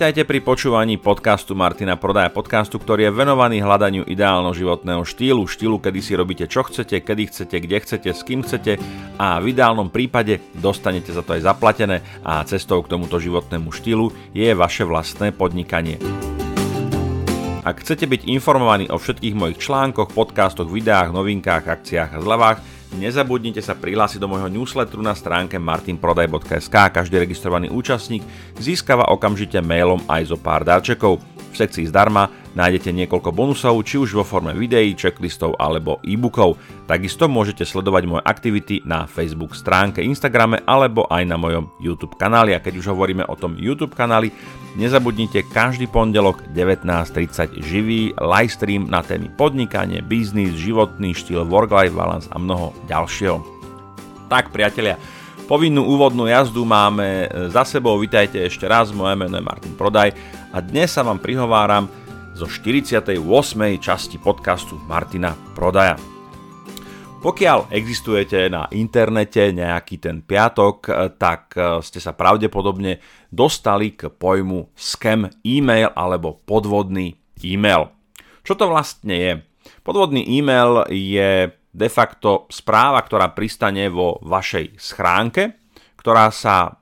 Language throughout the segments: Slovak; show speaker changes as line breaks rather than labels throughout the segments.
Vítajte pri počúvaní podcastu Martina Prodaja, podcastu, ktorý je venovaný hľadaniu ideálneho životného štýlu, štýlu, kedy si robíte čo chcete, kedy chcete, kde chcete, s kým chcete a v ideálnom prípade dostanete za to aj zaplatené a cestou k tomuto životnému štýlu je vaše vlastné podnikanie. Ak chcete byť informovaní o všetkých mojich článkoch, podcastoch, videách, novinkách, akciách a zľavách, Nezabudnite sa prihlásiť do môjho newsletteru na stránke martinprodaj.sk. Každý registrovaný účastník získava okamžite mailom aj zo pár darčekov. V sekcii zdarma nájdete niekoľko bonusov, či už vo forme videí, checklistov alebo e-bookov. Takisto môžete sledovať moje aktivity na Facebook stránke, Instagrame alebo aj na mojom YouTube kanáli. A keď už hovoríme o tom YouTube kanáli, nezabudnite každý pondelok 19.30 živý livestream na témy podnikanie, biznis, životný štýl, work-life balance a mnoho ďalšieho. Tak priatelia, Povinnú úvodnú jazdu máme za sebou, vitajte ešte raz, moje meno je Martin Prodaj a dnes sa vám prihováram zo 48. časti podcastu Martina Prodaja. Pokiaľ existujete na internete nejaký ten piatok, tak e, ste sa pravdepodobne dostali k pojmu scam e-mail alebo podvodný e-mail. Čo to vlastne je? Podvodný e-mail je de facto správa, ktorá pristane vo vašej schránke, ktorá sa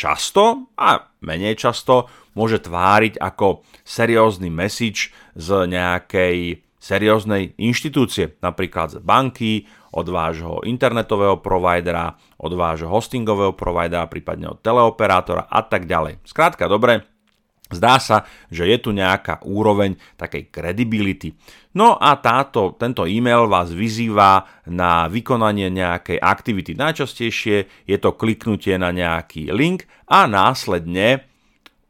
často a menej často môže tváriť ako seriózny message z nejakej serióznej inštitúcie, napríklad z banky, od vášho internetového providera, od vášho hostingového providera, prípadne od teleoperátora a tak ďalej. Skrátka, dobre, Zdá sa, že je tu nejaká úroveň takej credibility. No a táto, tento e-mail vás vyzýva na vykonanie nejakej aktivity. Najčastejšie je to kliknutie na nejaký link a následne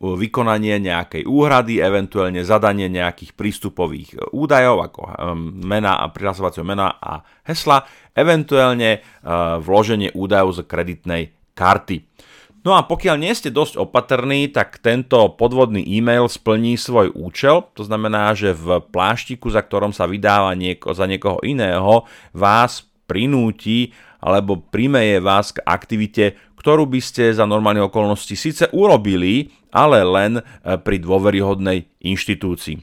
vykonanie nejakej úhrady, eventuálne zadanie nejakých prístupových údajov ako ehm, mena a prihlasovacieho mena a hesla, eventuálne vloženie údajov z kreditnej karty. No a pokiaľ nie ste dosť opatrní, tak tento podvodný e-mail splní svoj účel. To znamená, že v pláštiku, za ktorom sa vydáva nieko, za niekoho iného, vás prinúti alebo primeje vás k aktivite, ktorú by ste za normálne okolnosti síce urobili, ale len e, pri dôveryhodnej inštitúcii.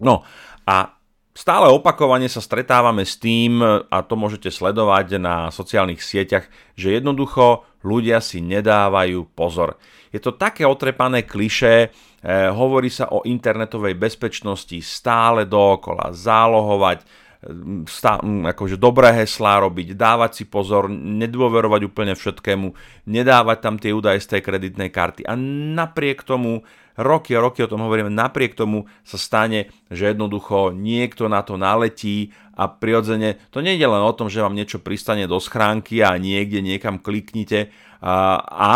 No a stále opakovane sa stretávame s tým, a to môžete sledovať na sociálnych sieťach, že jednoducho ľudia si nedávajú pozor. Je to také otrepané kliše, eh, hovorí sa o internetovej bezpečnosti stále dookola, zálohovať, stá, akože dobré heslá robiť, dávať si pozor, nedôverovať úplne všetkému, nedávať tam tie údaje z tej kreditnej karty. A napriek tomu, roky a roky o tom hovoríme, napriek tomu sa stane, že jednoducho niekto na to naletí a prirodzene to nie je len o tom, že vám niečo pristane do schránky a niekde niekam kliknite a, a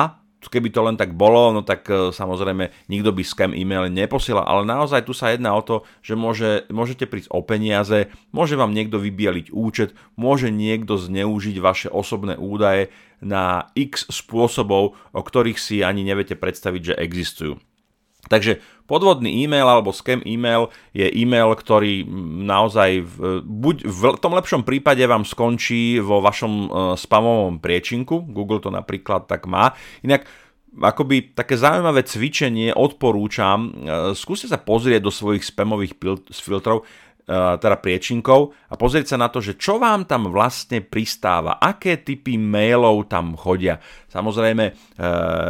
keby to len tak bolo, no tak e, samozrejme nikto by scam e-mail neposielal, ale naozaj tu sa jedná o to, že môže, môžete prísť o peniaze, môže vám niekto vybieliť účet, môže niekto zneužiť vaše osobné údaje na x spôsobov, o ktorých si ani neviete predstaviť, že existujú. Takže podvodný e-mail alebo scam e-mail je e-mail, ktorý naozaj v, buď v tom lepšom prípade vám skončí vo vašom e, spamovom priečinku, Google to napríklad tak má. Inak akoby také zaujímavé cvičenie odporúčam, e, skúste sa pozrieť do svojich spamových filtrov, teda priečinkov a pozrieť sa na to, že čo vám tam vlastne pristáva, aké typy mailov tam chodia. Samozrejme, e,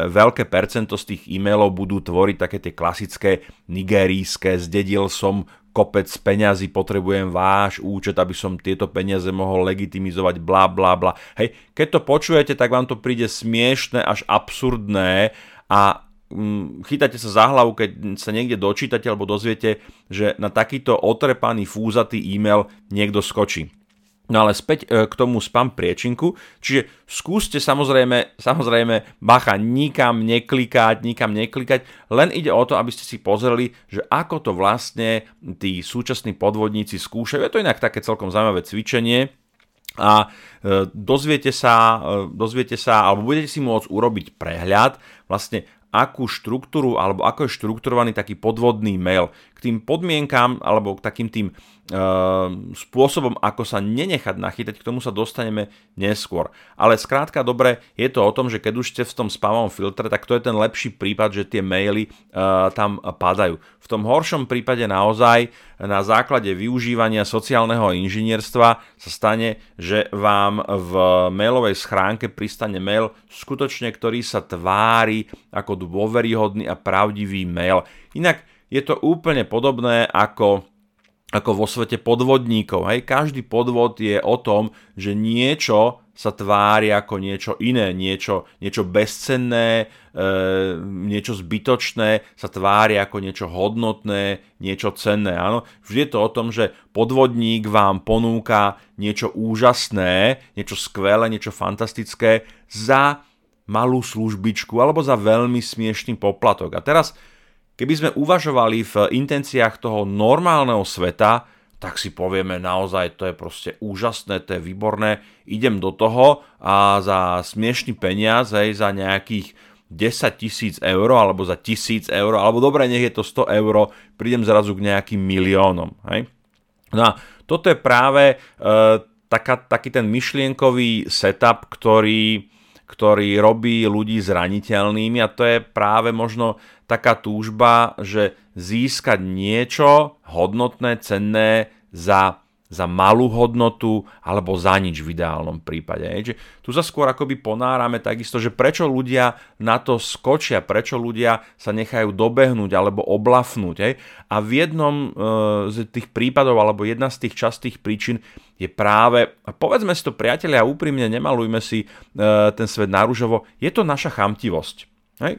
veľké percento z tých e-mailov budú tvoriť také tie klasické nigerijské, zdedil som kopec peňazí, potrebujem váš účet, aby som tieto peniaze mohol legitimizovať, bla bla bla. Hej, keď to počujete, tak vám to príde smiešne až absurdné a chytáte sa za hlavu, keď sa niekde dočítate alebo dozviete, že na takýto otrepaný fúzatý e-mail niekto skočí. No ale späť e, k tomu spam priečinku, čiže skúste samozrejme, samozrejme, bacha, nikam neklikať, nikam neklikať, len ide o to, aby ste si pozreli, že ako to vlastne tí súčasní podvodníci skúšajú. Je to inak také celkom zaujímavé cvičenie, a e, dozviete sa, e, dozviete sa, alebo budete si môcť urobiť prehľad, vlastne akú štruktúru alebo ako je štrukturovaný taký podvodný mail. K tým podmienkám alebo k takým tým Ehm, spôsobom, ako sa nenechať nachytať, k tomu sa dostaneme neskôr. Ale skrátka dobre, je to o tom, že keď už ste v tom spamovom filtre, tak to je ten lepší prípad, že tie maily uh, tam padajú. V tom horšom prípade naozaj na základe využívania sociálneho inžinierstva sa stane, že vám v mailovej schránke pristane mail skutočne, ktorý sa tvári ako dôveryhodný a pravdivý mail. Inak je to úplne podobné ako ako vo svete podvodníkov. Hej? Každý podvod je o tom, že niečo sa tvári ako niečo iné, niečo, niečo bezcenné, e, niečo zbytočné sa tvári ako niečo hodnotné, niečo cenné. Áno? Vždy je to o tom, že podvodník vám ponúka niečo úžasné, niečo skvelé, niečo fantastické za malú službičku alebo za veľmi smiešný poplatok. A teraz Keby sme uvažovali v intenciách toho normálneho sveta, tak si povieme naozaj, to je proste úžasné, to je výborné, idem do toho a za smiešný peniaz, aj za nejakých 10 tisíc eur alebo za tisíc eur, alebo dobre, nech je to 100 eur, prídem zrazu k nejakým miliónom. Hej? No a toto je práve e, taká, taký ten myšlienkový setup, ktorý, ktorý robí ľudí zraniteľnými a to je práve možno taká túžba, že získať niečo hodnotné, cenné za, za malú hodnotu alebo za nič v ideálnom prípade. Že tu sa skôr akoby ponárame takisto, že prečo ľudia na to skočia, prečo ľudia sa nechajú dobehnúť alebo oblafnúť. A v jednom e, z tých prípadov alebo jedna z tých častých príčin je práve, povedzme si to priatelia úprimne, nemalujme si e, ten svet narúžovo, je to naša chamtivosť.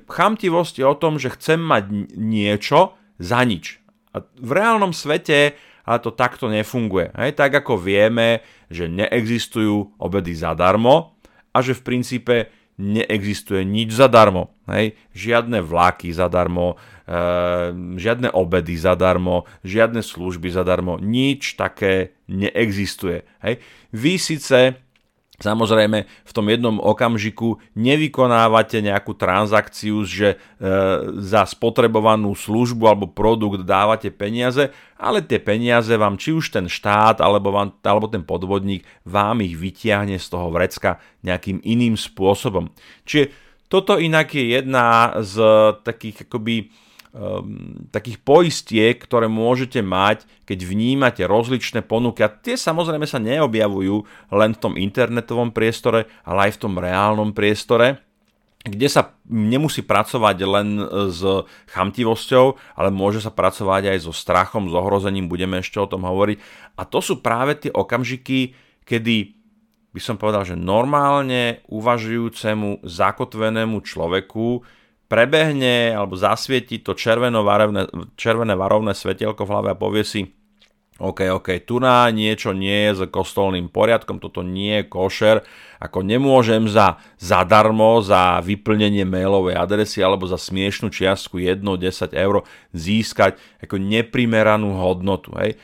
Chamtivosť je o tom, že chcem mať niečo za nič. A v reálnom svete ale to takto nefunguje. Hej. Tak ako vieme, že neexistujú obedy zadarmo a že v princípe neexistuje nič zadarmo. Hej. Žiadne vláky zadarmo, e, žiadne obedy zadarmo, žiadne služby zadarmo, nič také neexistuje. Hej. Vy síce Samozrejme, v tom jednom okamžiku nevykonávate nejakú transakciu, že e, za spotrebovanú službu alebo produkt dávate peniaze, ale tie peniaze vám či už ten štát alebo, vám, alebo ten podvodník vám ich vytiahne z toho vrecka nejakým iným spôsobom. Čiže toto inak je jedna z takých akoby um, takých poistiek, ktoré môžete mať, keď vnímate rozličné ponuky. A tie samozrejme sa neobjavujú len v tom internetovom priestore, ale aj v tom reálnom priestore kde sa nemusí pracovať len s chamtivosťou, ale môže sa pracovať aj so strachom, s ohrozením, budeme ešte o tom hovoriť. A to sú práve tie okamžiky, kedy by som povedal, že normálne uvažujúcemu, zakotvenému človeku prebehne alebo zasvieti to červené varovné svetielko v hlave a povie si, OK, OK, tu na niečo nie je s kostolným poriadkom, toto nie je košer, ako nemôžem za zadarmo, za vyplnenie mailovej adresy alebo za smiešnú čiastku 1-10 eur získať ako neprimeranú hodnotu. Hej.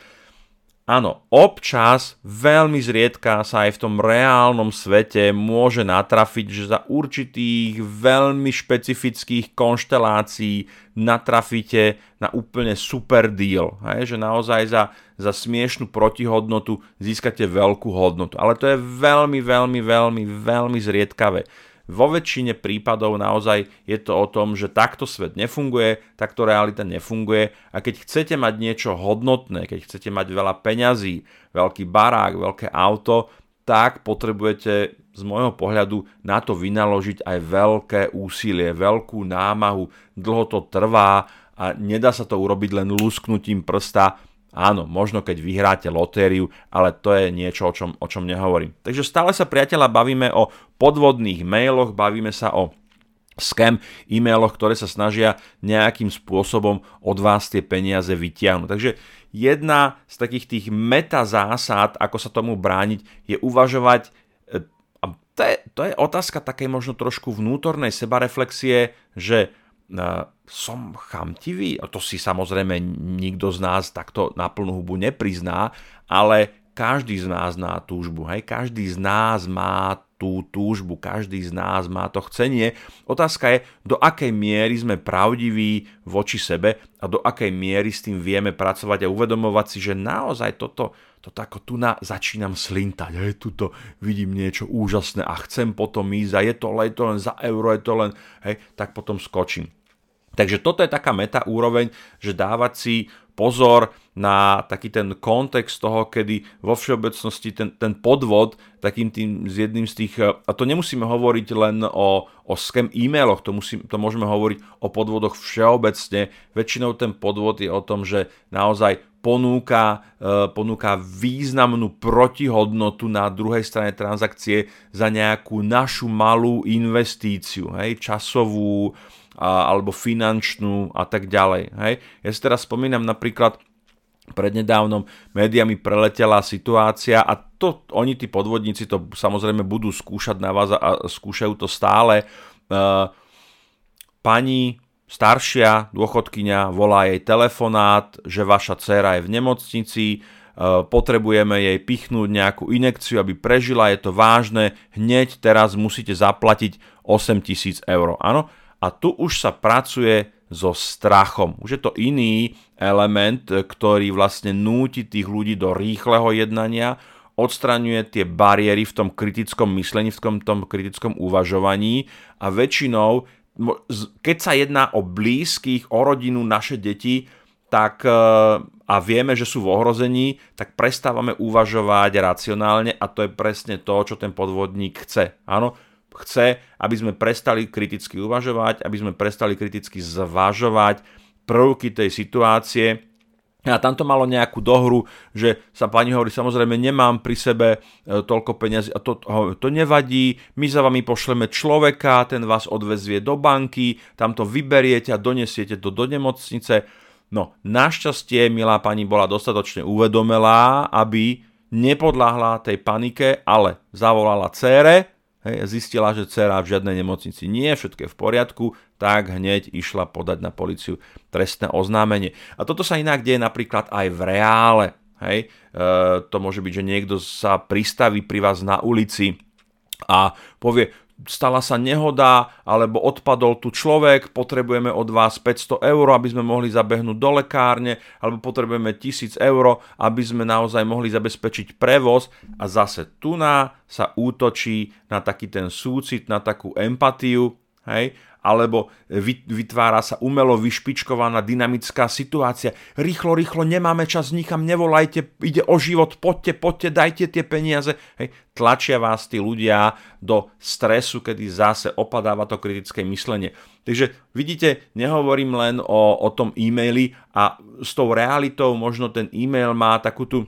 Áno, občas, veľmi zriedka sa aj v tom reálnom svete môže natrafiť, že za určitých veľmi špecifických konštelácií natrafíte na úplne super deal. Hej? Že naozaj za, za smiešnú protihodnotu získate veľkú hodnotu. Ale to je veľmi, veľmi, veľmi, veľmi zriedkavé. Vo väčšine prípadov naozaj je to o tom, že takto svet nefunguje, takto realita nefunguje a keď chcete mať niečo hodnotné, keď chcete mať veľa peňazí, veľký barák, veľké auto, tak potrebujete z môjho pohľadu na to vynaložiť aj veľké úsilie, veľkú námahu, dlho to trvá a nedá sa to urobiť len lusknutím prsta, Áno, možno keď vyhráte lotériu, ale to je niečo, o čom, o čom nehovorím. Takže stále sa priateľa bavíme o podvodných mailoch, bavíme sa o scam e-mailoch, ktoré sa snažia nejakým spôsobom od vás tie peniaze vytiahnuť. Takže jedna z takých tých meta zásad, ako sa tomu brániť, je uvažovať, e, a to je, to je otázka takej možno trošku vnútornej sebareflexie, že som chamtivý, to si samozrejme nikto z nás takto na plnú hubu neprizná, ale každý z nás má túžbu, hej? každý z nás má tú túžbu, každý z nás má to chcenie. Otázka je, do akej miery sme pravdiví voči sebe a do akej miery s tým vieme pracovať a uvedomovať si, že naozaj toto, toto ako tu na, začínam slintať, hej, tuto vidím niečo úžasné a chcem potom ísť a je to je to len za euro, je to len, hej, tak potom skočím. Takže toto je taká meta úroveň, že dávať si pozor na taký ten kontext toho, kedy vo všeobecnosti ten, ten podvod takým tým z jedným z tých, a to nemusíme hovoriť len o, o scam e-mailoch, to, musí, to môžeme hovoriť o podvodoch všeobecne. Väčšinou ten podvod je o tom, že naozaj ponúka, e, ponúka významnú protihodnotu na druhej strane transakcie za nejakú našu malú investíciu, hej, časovú, alebo finančnú a tak ďalej. Hej. Ja si teraz spomínam napríklad prednedávnom médiami preletela situácia a to oni tí podvodníci to samozrejme budú skúšať na vás a skúšajú to stále. E, pani staršia dôchodkynia volá jej telefonát, že vaša dcéra je v nemocnici, e, potrebujeme jej pichnúť nejakú inekciu, aby prežila, je to vážne, hneď teraz musíte zaplatiť 8000 eur. Áno, a tu už sa pracuje so strachom. Už je to iný element, ktorý vlastne núti tých ľudí do rýchleho jednania, odstraňuje tie bariéry v tom kritickom myslení, v tom, tom kritickom uvažovaní a väčšinou, keď sa jedná o blízkych, o rodinu, naše deti, tak e, a vieme, že sú v ohrození, tak prestávame uvažovať racionálne a to je presne to, čo ten podvodník chce. Áno, chce, aby sme prestali kriticky uvažovať, aby sme prestali kriticky zvažovať prvky tej situácie. A tam to malo nejakú dohru, že sa pani hovorí, samozrejme nemám pri sebe e, toľko peniazy a to, to nevadí, my za vami pošleme človeka, ten vás odvezvie do banky, tam to vyberiete a donesiete to do nemocnice. No, našťastie, milá pani bola dostatočne uvedomelá, aby nepodláhla tej panike, ale zavolala cére, hej, zistila, že dcera v žiadnej nemocnici nie je, všetko je v poriadku, tak hneď išla podať na policiu trestné oznámenie. A toto sa inak deje napríklad aj v reále. Hej. E, to môže byť, že niekto sa pristaví pri vás na ulici a povie, stala sa nehoda, alebo odpadol tu človek, potrebujeme od vás 500 eur, aby sme mohli zabehnúť do lekárne, alebo potrebujeme 1000 eur, aby sme naozaj mohli zabezpečiť prevoz. A zase tu na sa útočí na taký ten súcit, na takú empatiu, hej, alebo vytvára sa umelo vyšpičkovaná dynamická situácia. Rýchlo, rýchlo, nemáme čas, nikam nevolajte, ide o život, poďte, poďte, dajte tie peniaze. Hej, tlačia vás tí ľudia do stresu, kedy zase opadáva to kritické myslenie. Takže vidíte, nehovorím len o, o tom e-maili a s tou realitou možno ten e-mail má takú tú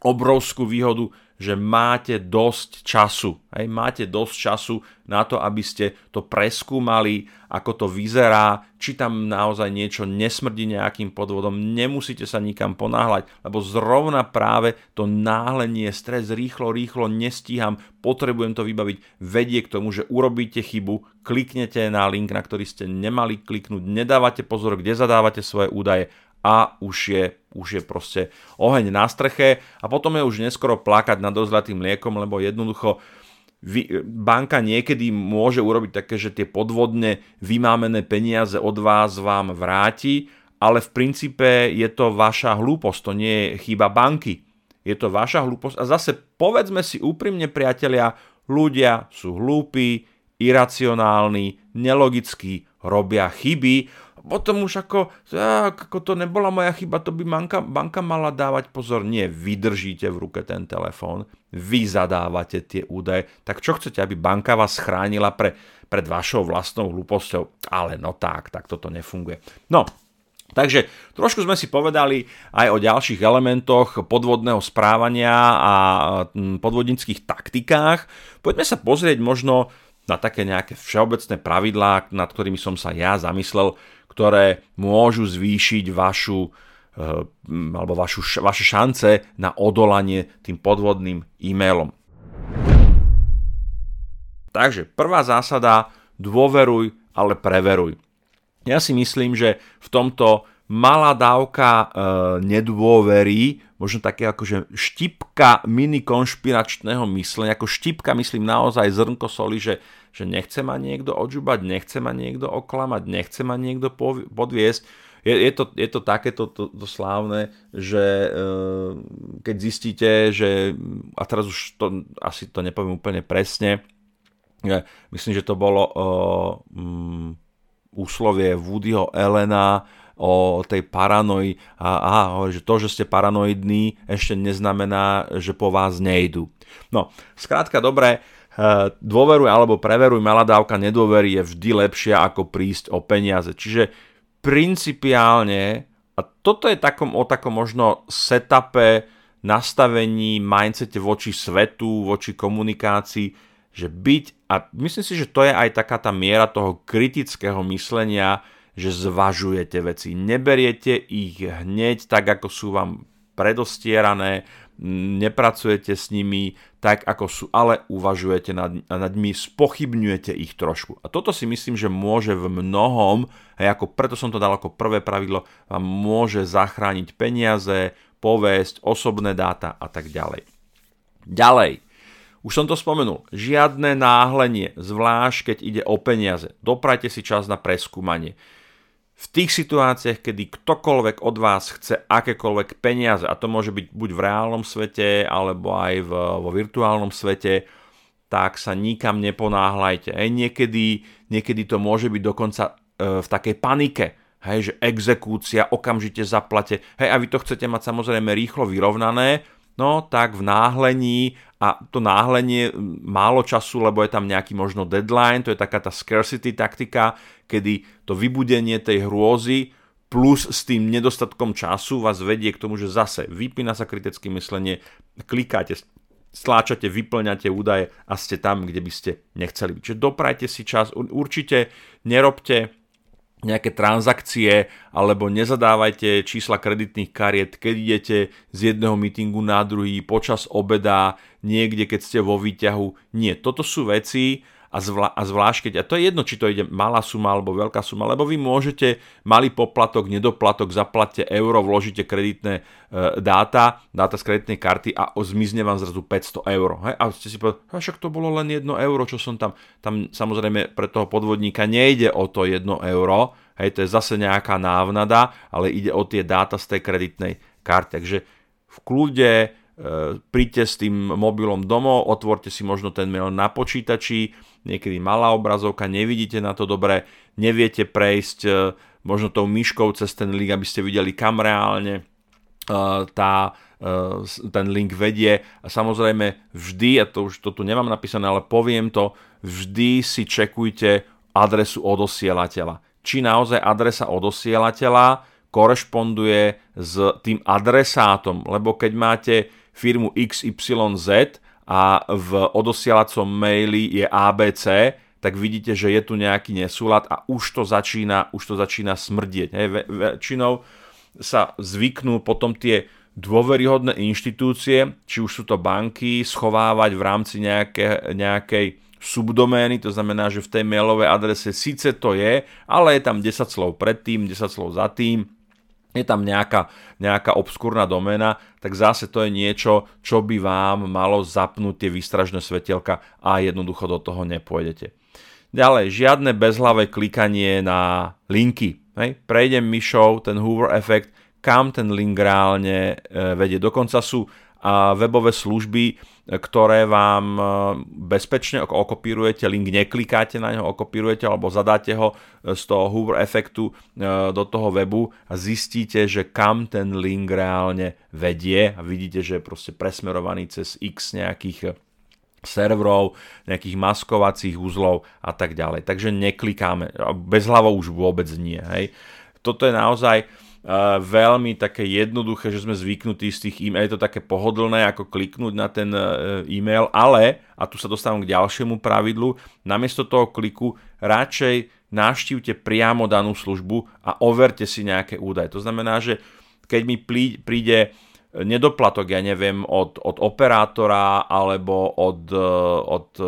obrovskú výhodu, že máte dosť času. Hej, máte dosť času na to, aby ste to preskúmali, ako to vyzerá, či tam naozaj niečo nesmrdí nejakým podvodom. Nemusíte sa nikam ponáhľať, lebo zrovna práve to náhlenie, stres, rýchlo, rýchlo, nestíham, potrebujem to vybaviť, vedie k tomu, že urobíte chybu, kliknete na link, na ktorý ste nemali kliknúť, nedávate pozor, kde zadávate svoje údaje a už je, už je proste oheň na streche a potom je už neskoro plakať nad dozlatým mliekom, lebo jednoducho vy, banka niekedy môže urobiť také, že tie podvodne vymámené peniaze od vás vám vráti, ale v princípe je to vaša hlúposť, to nie je chyba banky. Je to vaša hlúposť a zase povedzme si úprimne priatelia, ľudia sú hlúpi, iracionálni, nelogickí, robia chyby potom už ako, ako to nebola moja chyba, to by banka, banka mala dávať pozor. Nie, vydržíte v ruke ten telefón, vy zadávate tie údaje. Tak čo chcete, aby banka vás chránila pre, pred vašou vlastnou hlúposťou? Ale no tak, tak toto nefunguje. No, Takže trošku sme si povedali aj o ďalších elementoch podvodného správania a podvodnických taktikách. Poďme sa pozrieť možno na také nejaké všeobecné pravidlá, nad ktorými som sa ja zamyslel, ktoré môžu zvýšiť vašu eh, alebo vašu, vaše šance na odolanie tým podvodným e-mailom. Takže prvá zásada, dôveruj, ale preveruj. Ja si myslím, že v tomto malá dávka e, nedôvery, možno také akože štipka mini konšpiračného myslenia, ako štipka myslím naozaj zrnko soli, že, že nechce ma niekto odžubať, nechce ma niekto oklamať, nechce ma niekto podviesť. Je, je, to, je to takéto to, to slávne, že e, keď zistíte, že a teraz už to asi to nepoviem úplne presne, ja, myslím, že to bolo e, um, úslovie Woodyho Elena, o tej paranoji a aha, že to, že ste paranoidní, ešte neznamená, že po vás nejdu. No, skrátka dobre, eh, dôveruj alebo preveruj, malá dávka nedôvery je vždy lepšia ako prísť o peniaze. Čiže principiálne, a toto je takom, o takom možno setupe, nastavení, mindsete voči svetu, voči komunikácii, že byť, a myslím si, že to je aj taká tá miera toho kritického myslenia, že zvažujete veci. Neberiete ich hneď tak, ako sú vám predostierané, nepracujete s nimi tak, ako sú, ale uvažujete nad, nad nimi, spochybňujete ich trošku. A toto si myslím, že môže v mnohom, hej, ako preto som to dal ako prvé pravidlo, vám môže zachrániť peniaze, povesť, osobné dáta a tak ďalej. Ďalej, už som to spomenul, žiadne náhlenie, zvlášť keď ide o peniaze. Doprajte si čas na preskúmanie v tých situáciách, kedy ktokoľvek od vás chce akékoľvek peniaze, a to môže byť buď v reálnom svete, alebo aj v, vo virtuálnom svete, tak sa nikam neponáhľajte. Hej, niekedy, niekedy to môže byť dokonca e, v takej panike, hej, že exekúcia, okamžite zaplate, hej, a vy to chcete mať samozrejme rýchlo vyrovnané, no tak v náhlení a to náhlenie málo času, lebo je tam nejaký možno deadline, to je taká tá scarcity taktika, kedy to vybudenie tej hrôzy plus s tým nedostatkom času vás vedie k tomu, že zase vypína sa kritické myslenie, klikáte, stláčate, vyplňate údaje a ste tam, kde by ste nechceli byť. Čiže doprajte si čas, určite nerobte nejaké transakcie alebo nezadávajte čísla kreditných kariet, keď idete z jedného meetingu na druhý, počas obeda, niekde, keď ste vo výťahu. Nie, toto sú veci, a, zvla, a zvlášť keď, a to je jedno, či to ide malá suma alebo veľká suma, lebo vy môžete malý poplatok, nedoplatok, zaplatte euro, vložíte kreditné e, dáta, dáta z kreditnej karty a o, zmizne vám zrazu 500 eur. Hej? A ste si povedali, však to bolo len 1 euro, čo som tam, tam samozrejme pre toho podvodníka nejde o to 1 euro, hej, to je zase nejaká návnada, ale ide o tie dáta z tej kreditnej karty. Takže v kľude príďte s tým mobilom domov, otvorte si možno ten mail na počítači, niekedy malá obrazovka, nevidíte na to dobre, neviete prejsť e, možno tou myškou cez ten link, aby ste videli kam reálne e, tá, e, ten link vedie. A samozrejme vždy, a to už to tu nemám napísané, ale poviem to, vždy si čekujte adresu odosielateľa. Či naozaj adresa odosielateľa korešponduje s tým adresátom, lebo keď máte firmu XYZ, a v odosielacom maili je ABC, tak vidíte, že je tu nejaký nesúlad a už to začína, už to začína smrdieť. Hej. Väčšinou sa zvyknú potom tie dôveryhodné inštitúcie, či už sú to banky, schovávať v rámci nejaké, nejakej subdomény, to znamená, že v tej mailovej adrese síce to je, ale je tam 10 slov predtým, 10 slov za tým, je tam nejaká, nejaká obskúrna doména, tak zase to je niečo, čo by vám malo zapnúť tie výstražné svetelka a jednoducho do toho nepôjdete. Ďalej, žiadne bezhlavé klikanie na linky. Hej. Prejdem myšou ten Hoover efekt, kam ten link reálne e, vedie. Dokonca sú a webové služby, ktoré vám e, bezpečne okopírujete, link neklikáte na neho, okopírujete alebo zadáte ho e, z toho Hoover efektu e, do toho webu a zistíte, že kam ten link reálne vedie a vidíte, že je proste presmerovaný cez x nejakých serverov, nejakých maskovacích úzlov a tak ďalej. Takže neklikáme, bez hlavou už vôbec nie. Hej. Toto je naozaj veľmi také jednoduché, že sme zvyknutí z tých e-mail, je to také pohodlné ako kliknúť na ten e, e-mail, ale, a tu sa dostávam k ďalšiemu pravidlu, namiesto toho kliku radšej navštívte priamo danú službu a overte si nejaké údaje. To znamená, že keď mi príde nedoplatok, ja neviem, od, od operátora alebo od, e, od e,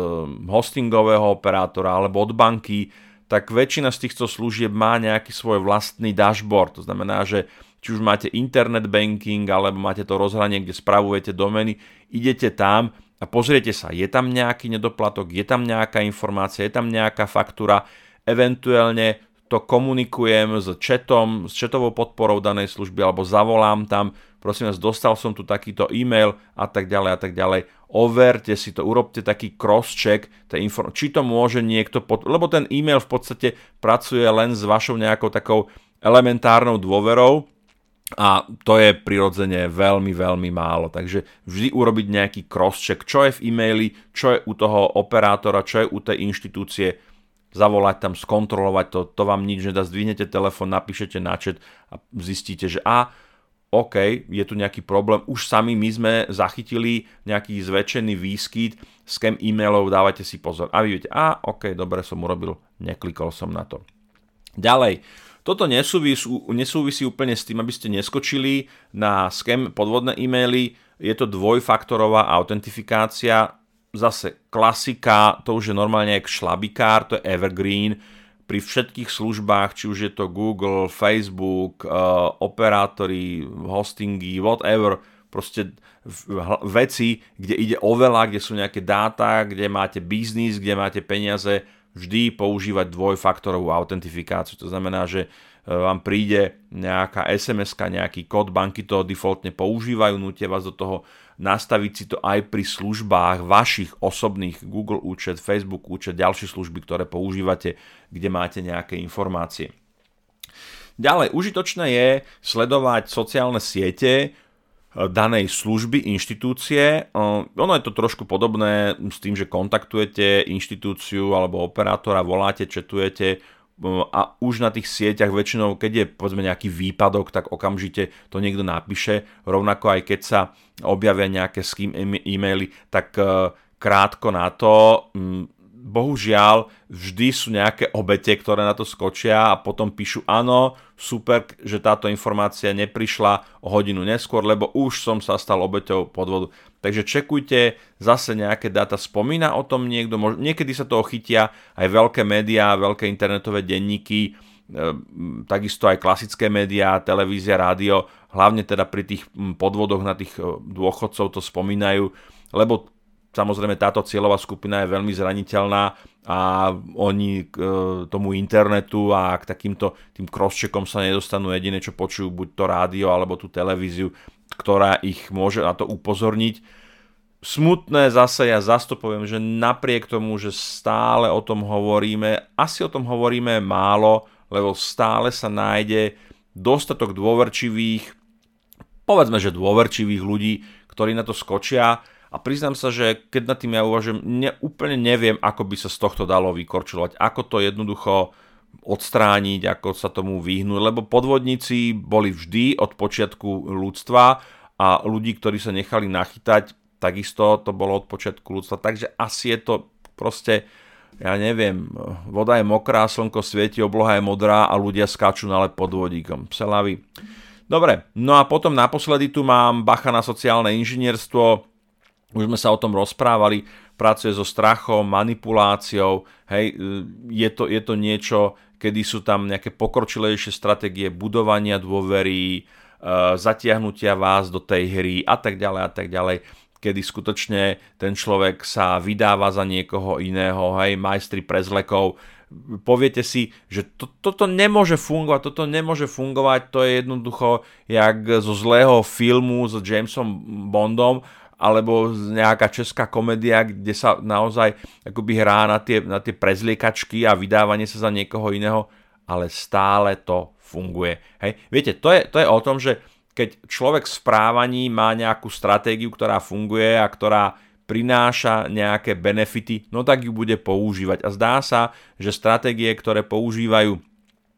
hostingového operátora alebo od banky, tak väčšina z týchto služieb má nejaký svoj vlastný dashboard. To znamená, že či už máte internet banking alebo máte to rozhranie, kde spravujete domeny, idete tam a pozriete sa, je tam nejaký nedoplatok, je tam nejaká informácia, je tam nejaká faktúra, eventuálne to komunikujem s chatom, s chatovou podporou danej služby alebo zavolám tam, prosím vás, dostal som tu takýto e-mail a tak ďalej a tak ďalej. Overte si to, urobte taký cross-check, či to môže niekto, pod... lebo ten e-mail v podstate pracuje len s vašou nejakou takou elementárnou dôverou, a to je prirodzene veľmi, veľmi málo. Takže vždy urobiť nejaký cross-check, čo je v e-maili, čo je u toho operátora, čo je u tej inštitúcie, zavolať tam, skontrolovať to, to vám nič nedá, zdvihnete telefón, napíšete na a zistíte, že a OK, je tu nejaký problém, už sami my sme zachytili nejaký zväčšený výskyt, scam e-mailov, dávajte si pozor. A vy viete, a OK, dobre som urobil, neklikol som na to. Ďalej, toto nesúvisí, nesúvisí úplne s tým, aby ste neskočili na scam podvodné e-maily. Je to dvojfaktorová autentifikácia. Zase klasika, to už je normálne jak šlabikár, to je evergreen. Pri všetkých službách, či už je to Google, Facebook, uh, operátori, hostingy, whatever, proste veci, kde ide o veľa, kde sú nejaké dáta, kde máte biznis, kde máte peniaze, vždy používať dvojfaktorovú autentifikáciu. To znamená, že e, vám príde nejaká sms nejaký kód, banky to defaultne používajú, nutia vás do toho nastaviť si to aj pri službách vašich osobných Google účet, Facebook účet, ďalšie služby, ktoré používate, kde máte nejaké informácie. Ďalej, užitočné je sledovať sociálne siete, danej služby, inštitúcie. Ono je to trošku podobné s tým, že kontaktujete inštitúciu alebo operátora, voláte, četujete a už na tých sieťach väčšinou, keď je povedzme nejaký výpadok, tak okamžite to niekto napíše. Rovnako aj keď sa objavia nejaké s kým e-maily, tak e, krátko na to bohužiaľ vždy sú nejaké obete, ktoré na to skočia a potom píšu áno, super, že táto informácia neprišla o hodinu neskôr, lebo už som sa stal obeťou podvodu. Takže čekujte, zase nejaké dáta spomína o tom niekto, niekedy sa toho chytia aj veľké médiá, veľké internetové denníky, e, takisto aj klasické médiá, televízia, rádio, hlavne teda pri tých podvodoch na tých e, dôchodcov to spomínajú, lebo Samozrejme táto cieľová skupina je veľmi zraniteľná a oni k e, tomu internetu a k takýmto tým crosscheckom sa nedostanú jediné, čo počujú buď to rádio alebo tú televíziu, ktorá ich môže na to upozorniť. Smutné zase, ja zastupujem, že napriek tomu, že stále o tom hovoríme, asi o tom hovoríme málo, lebo stále sa nájde dostatok dôverčivých, povedzme, že dôverčivých ľudí, ktorí na to skočia a priznám sa, že keď nad tým ja uvažujem, ne, úplne neviem, ako by sa z tohto dalo vykorčovať, ako to jednoducho odstrániť, ako sa tomu vyhnúť, lebo podvodníci boli vždy od počiatku ľudstva a ľudí, ktorí sa nechali nachytať, takisto to bolo od počiatku ľudstva, takže asi je to proste, ja neviem, voda je mokrá, slnko svieti, obloha je modrá a ľudia skáču na led podvodíkom. Pselavy. Dobre, no a potom naposledy tu mám bacha na sociálne inžinierstvo, už sme sa o tom rozprávali, pracuje so strachom, manipuláciou, hej, je to, je to niečo, kedy sú tam nejaké pokročilejšie stratégie budovania dôvery, e, zatiahnutia vás do tej hry a tak ďalej a tak ďalej kedy skutočne ten človek sa vydáva za niekoho iného, hej, majstri prezlekov, poviete si, že to, toto nemôže fungovať, toto nemôže fungovať, to je jednoducho jak zo zlého filmu s Jamesom Bondom alebo nejaká česká komédia, kde sa naozaj akoby hrá na tie, na tie prezliekačky a vydávanie sa za niekoho iného, ale stále to funguje. Hej. Viete, to je, to je o tom, že keď človek v správaní má nejakú stratégiu, ktorá funguje a ktorá prináša nejaké benefity, no tak ju bude používať. A zdá sa, že stratégie, ktoré používajú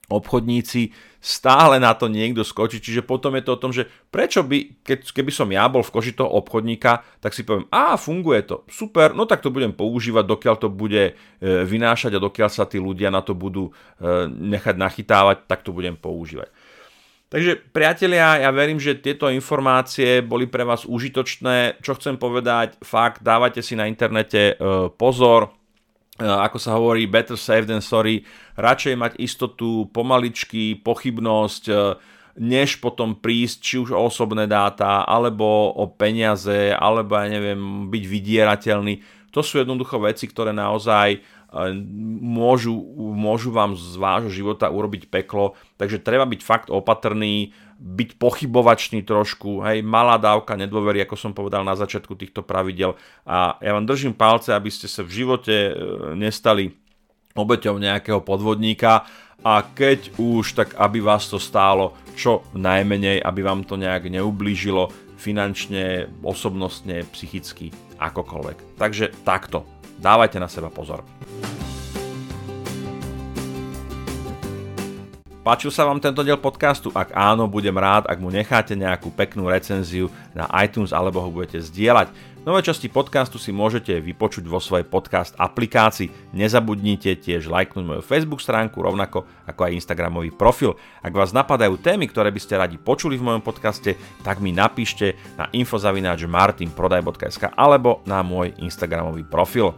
obchodníci stále na to niekto skočí, čiže potom je to o tom, že prečo by, keď, keby som ja bol v koži toho obchodníka, tak si poviem, a funguje to, super, no tak to budem používať, dokiaľ to bude e, vynášať a dokiaľ sa tí ľudia na to budú e, nechať nachytávať, tak to budem používať. Takže priatelia, ja verím, že tieto informácie boli pre vás užitočné. Čo chcem povedať, fakt, dávajte si na internete e, pozor, ako sa hovorí, better safe than sorry, radšej mať istotu, pomaličky, pochybnosť, než potom prísť či už o osobné dáta, alebo o peniaze, alebo ja neviem, byť vydierateľný. To sú jednoducho veci, ktoré naozaj môžu, môžu vám z vášho života urobiť peklo, takže treba byť fakt opatrný, byť pochybovačný trošku, hej, malá dávka nedôvery, ako som povedal na začiatku týchto pravidel a ja vám držím palce, aby ste sa v živote e, nestali obeťou nejakého podvodníka a keď už, tak aby vás to stálo čo najmenej, aby vám to nejak neublížilo finančne, osobnostne, psychicky, akokoľvek. Takže takto. Dávajte na seba pozor. Páčil sa vám tento diel podcastu? Ak áno, budem rád, ak mu necháte nejakú peknú recenziu na iTunes alebo ho budete zdieľať. Nové časti podcastu si môžete vypočuť vo svojej podcast aplikácii. Nezabudnite tiež lajknúť moju Facebook stránku, rovnako ako aj Instagramový profil. Ak vás napadajú témy, ktoré by ste radi počuli v mojom podcaste, tak mi napíšte na infozavináč martinprodaj.sk alebo na môj Instagramový profil.